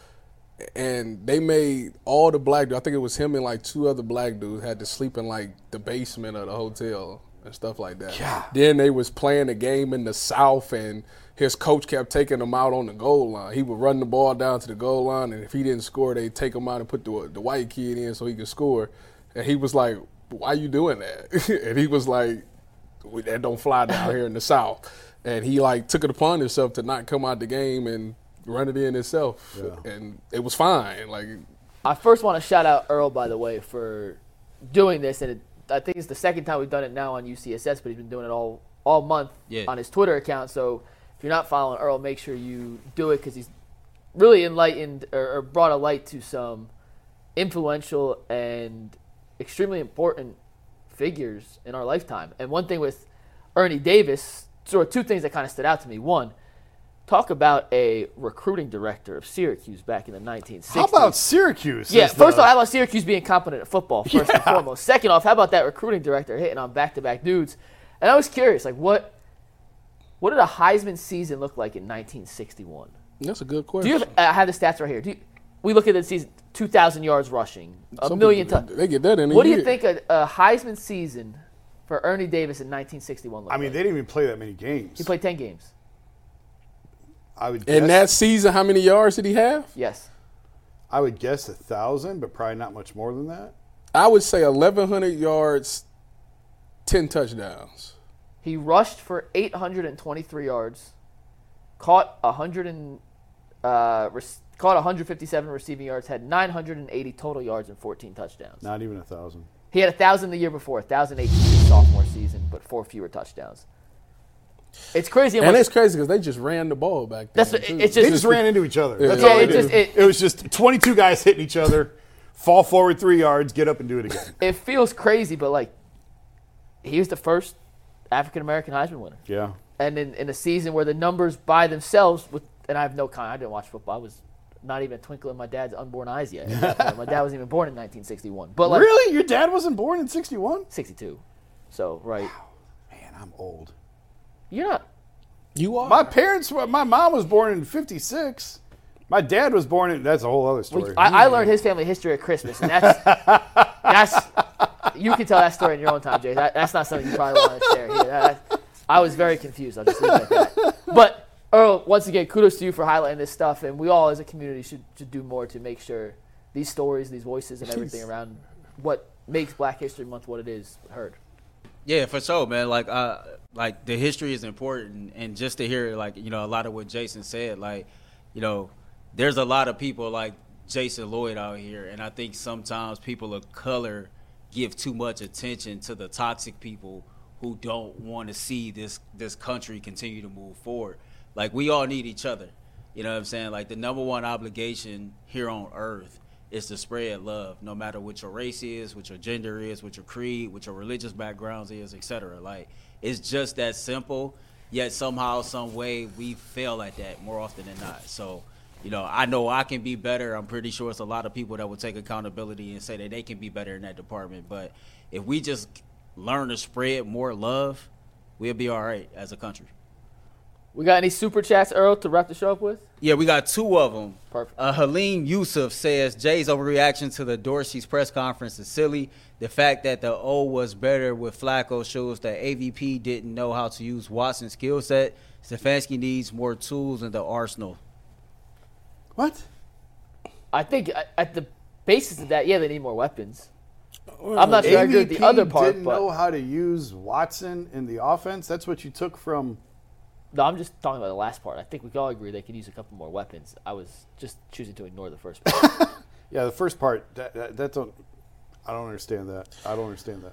and they made all the black. I think it was him and like two other black dudes had to sleep in like the basement of the hotel and stuff like that. Yeah. Then they was playing a game in the south, and his coach kept taking them out on the goal line. He would run the ball down to the goal line, and if he didn't score, they'd take him out and put the, the white kid in so he could score. And he was like, "Why are you doing that?" and he was like, "We- "That don't fly down here in the south." And he like took it upon himself to not come out the game and run it in himself, and it was fine. Like, I first want to shout out Earl, by the way, for doing this, and it, I think it's the second time we've done it now on UCSS, but he's been doing it all all month Yeah. on his Twitter account. So if you're not following Earl, make sure you do it because he's really enlightened or, or brought a light to some influential and extremely important figures in our lifetime. And one thing with Ernie Davis, sort of two things that kind of stood out to me. One, talk about a recruiting director of Syracuse back in the 1960s. How about Syracuse? Yeah, as first the- off, how about Syracuse being competent at football, first and foremost. Second off, how about that recruiting director hitting on back to back dudes? And I was curious, like what what did a Heisman season look like in 1961? that's a good Do question. you have, I have the stats right here. Do you, we look at the season, 2,000 yards rushing, a Some million people, touchdowns. They get that in a What do you think a, a Heisman season for Ernie Davis in 1961 looked like? I mean, like? they didn't even play that many games. he played 10 games. I would In that season, how many yards did he have? Yes. I would guess a thousand, but probably not much more than that. I would say 1,100 yards, 10 touchdowns. He rushed for 823 yards, caught 100 and uh, rec- caught 157 receiving yards, had 980 total yards and 14 touchdowns. Not even a thousand. He had a thousand the year before, 1,018 his sophomore season, but four fewer touchdowns. It's crazy. How And it's crazy because they just ran the ball back then. That's what- too. it's They just- just ran into each other. That's Yeah, all they it did. just- it- it was just 22 guys hitting each other, fall forward three yards, get up and do it again. it feels crazy, but like he was the first African American Heisman winner. Yeah. and in, in a season where the numbers by themselves with and I have no con I didn't watch football. I was not even a twinkle in my dad's unborn eyes yet. at that point. my dad wasn't even born in 1961, but like really? Your dad wasn't born in 61? 62. So right, Man, I'm old. you're not. you are. My parents, were- my mom was born in 56. My dad was born in, that's a whole other story. I, I learned his family history at Christmas, and that's that's you can tell that story in your own time, Jay. That, that's not something you probably want to share here. That- I was very confused. I'll just leave it at that. But Earl, once again, kudos to you for highlighting this stuff, and we all as a community should should do more to make sure these stories, these voices, and everything around what makes Black History Month what it is heard. Yeah, for sure, man. Like, uh, like the history is important, and just to hear, like, you know, a lot of what Jason said, like, you know, there's a lot of people like Jason Lloyd out here, and I think sometimes people of color give too much attention to the toxic people who don't want to see this this country continue to move forward. Like, we all need each other. You know what I'm saying? Like, the number one obligation here on earth is to spread love, no matter what your race is, what your gender is, what your creed, what your religious backgrounds is, etc. Like it's just that simple. Yet somehow, some way, we fail at that more often than not. So, you know, I know I can be better. I'm pretty sure it's a lot of people that will take accountability and say that they can be better in that department. But if we just learn to spread more love, we'll be all right as a country. We got any super chats, Earl, to wrap the show up with? Yeah, we got two of them. Perfect. Uh, Halim Yusuf says Jay's overreaction to the Dorsey's press conference is silly. The fact that the O was better with Flacco shows that AVP didn't know how to use Watson's skill set. Stefanski needs more tools in the arsenal. what? I think at- at the basis of that, yeah, they need more weapons. I'm not sure I agree with the AVP other part, didn't but know how to use Watson in the offense. That's what you took from. No, I'm just talking about the last part. I think we can all agree they could use a couple more weapons. I was just choosing to ignore the first part. Yeah, the first part. That, that, that don't. I don't understand that. I don't understand that.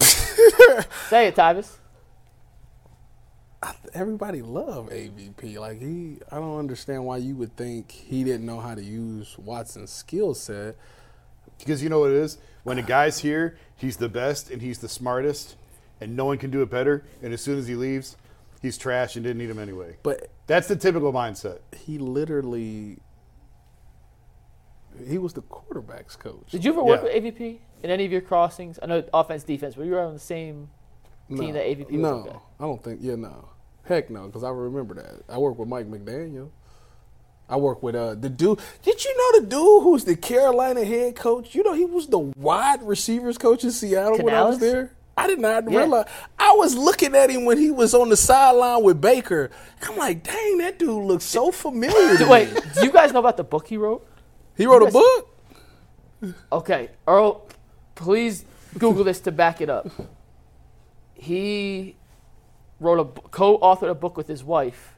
Say it, Tyvis. Everybody love AVP. Like he, I don't understand why you would think he didn't know how to use Watson's skill set. Because you know what it is? When a guy's here, he's the best and he's the smartest, and no one can do it better. And as soon as he leaves, he's trash and didn't need him anyway. But That's the typical mindset. he literally, he was the quarterbacks coach. Did you ever work Yeah. with AVP in any of your crossings? I know offense, defense, but you were on the same team that AVP was. No, Okay. I don't think. Yeah, no. Heck no, because I remember that. I worked with Mike McDaniel. I worked with uh the dude. Did you know the dude who's the Carolina head coach? You know he was the wide receivers coach in Seattle when I was there. I did not Yeah. realize. I was looking at him when he was on the sideline with Baker. I'm like, dang, that dude looks so familiar. Wait, do you guys know about the book he wrote? he wrote a book. Okay, Earl, please Google this to back it up. He wrote a co-authored a book with his wife,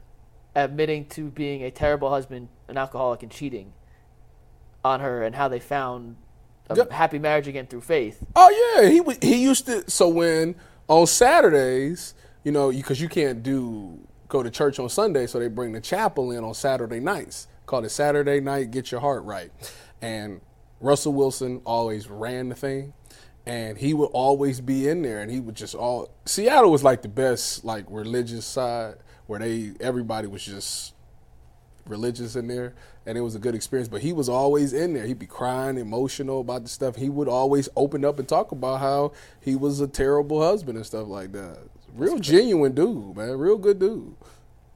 admitting to being a terrible husband, an alcoholic, and cheating on her, and how they found a Yep. happy marriage again through faith. Oh yeah, he. He used to. So when on Saturdays, you know, because you, can't do go to church on Sunday, so they bring the chapel in on Saturday nights. Called it Saturday night. Get your heart right. And Russell Wilson always ran the thing, and he would always be in there, and he would just all. Seattle was like the best like religious side where they everybody was just religious in there, and it was a good experience. But he was always in there. He'd be crying, emotional about the stuff. He would always open up and talk about how he was a terrible husband and stuff like that. Real genuine dude, man. Real good dude.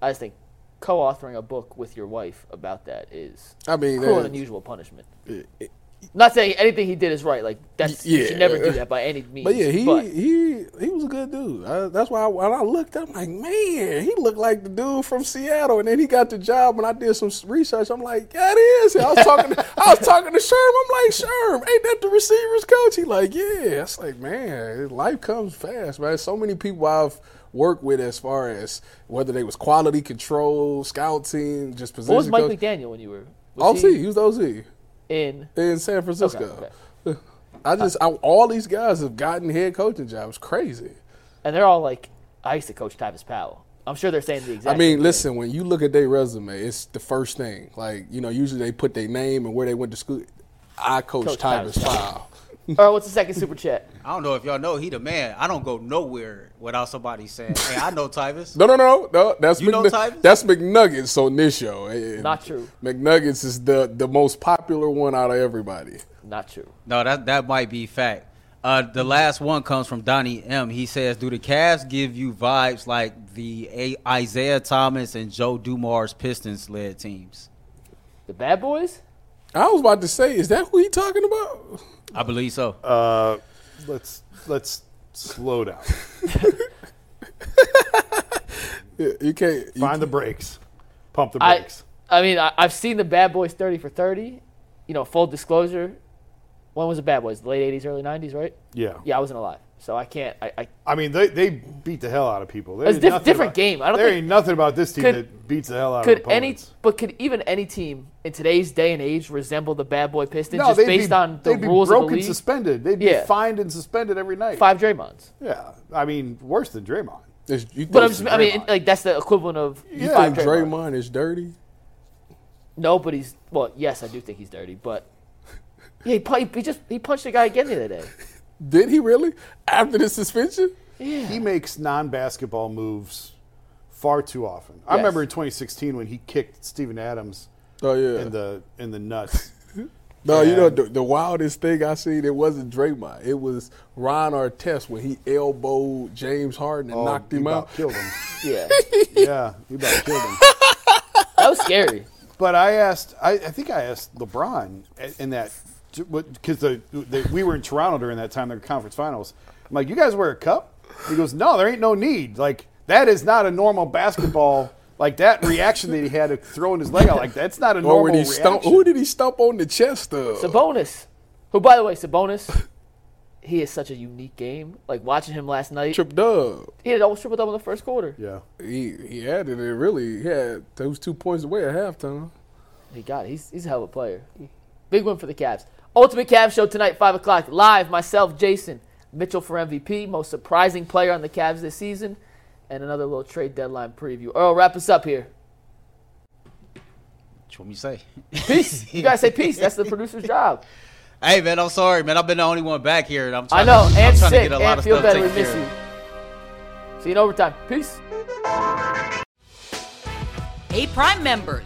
I just think co-authoring a book with your wife about that is I mean, cruel and unusual punishment. Not saying anything he did is right. Like that's you should never do that by any means. But yeah, he but he he was a good dude. I, that's why I, when I looked, I'm like, man, he looked like the dude from Seattle. And then he got the job. When I did some research, I'm like, yeah, it is. I was talking, to, I was talking to Sherm. I'm like, Sherm, ain't that the receivers coach? He like, yeah. It's like, man, life comes fast, man. So many people I've worked with as far as whether they was quality control, scouting, just position. what was Mike coach. McDaniel when you were OC, was he he was OC in? in San Francisco. Okay, I just I, all these guys have gotten head coaching jobs. Crazy. And they're all like, I used to coach Tyvis Powell. I'm sure they're saying the exact. I mean, same thing. listen, when you look at their resume, it's the first thing. Like, you know, usually they put their name and where they went to school. I coach, Coach Tyvis Tyvis Powell. Earl, what's the second super chat? I don't know if y'all know he the man. I don't go nowhere without somebody saying, "Hey, I know Tyvis." No, no, no, no. That's You know McNu- Tyvis? that's McNuggets on this show. And Not true. McNuggets is the the most popular one out of everybody. Not true. No, that that might be fact. Uh, the last one comes from Donnie M. He says, "Do the Cavs give you vibes like the A- Isiah Thomas and Joe Dumars Pistons led teams?" The Bad Boys. I was about to say, is that who he talking about? I believe so. Uh, let's let's slow down. You can't. You, Find the brakes. Pump the I, brakes. I mean, I, I've seen the Bad Boys 30 for 30. You know, full disclosure. When was the Bad Boys? The late 80s, early 90s, right? yeah. Yeah, I wasn't alive, so I can't. I, I I mean, they, they beat the hell out of people. There It's ain't diff- different about- game. I don't there think- ain't nothing about this team Could- that beats the hell out could of any, but could even any team in today's day and age resemble the Bad Boy Pistons no, just based be, on the they'd be rules of broke the and league? suspended. They'd Yeah. be fined and suspended every night. Five Draymonds. Yeah, I mean, worse than Draymond. Is- you But I'm just, I mean, like that's the equivalent of you Yeah, five think Draymond. Draymond is dirty? No, but he's well. Yes, I do think he's dirty, but yeah, he, pu- he just he punched a guy again the other day. Did he really? After the suspension? He makes non-basketball moves far too often. I Yes. remember in 2016 when he kicked Steven Adams Oh yeah. in the in the nuts. no, you know the, the wildest thing I seen. It wasn't Draymond. It was Ron Artest when he elbowed James Harden and Oh, knocked he him about out. killed him. Yeah, yeah, he about killed him. that was scary. But I asked, I, I think I asked LeBron in that because the, the we were in Toronto during that time, the conference finals. I'm like, you guys wear a cup? He goes, no, there ain't no need. Like that is not a normal basketball. Like that reaction that he had of throwing his leg out, like that's not a Or normal when he reaction. stump, who did he stump on the chest of? Sabonis, who by the way, Sabonis, he is such a unique game. Like watching him last night, Trip Dub. he had almost triple double in the first quarter. yeah, He he had it. It really he had those two points away at halftime. He got it. He's, he's a hell of a player. Big win for the Cavs. Ultimate Cavs show tonight, 5 o'clock. Live, myself, Jason, Mitchell for MVP, most surprising player on the Cavs this season, and another little trade deadline preview. Earl, wrap us up here. What you want me to say? Peace. you guys say peace. That's the producer's job. Hey man, I'm sorry, man. I've been the only one back here, and I'm I know. to, I'm And trying sick. to get a lot And of feel stuff better. We taken miss care you. of. See you in overtime. Peace. Hey, Prime members,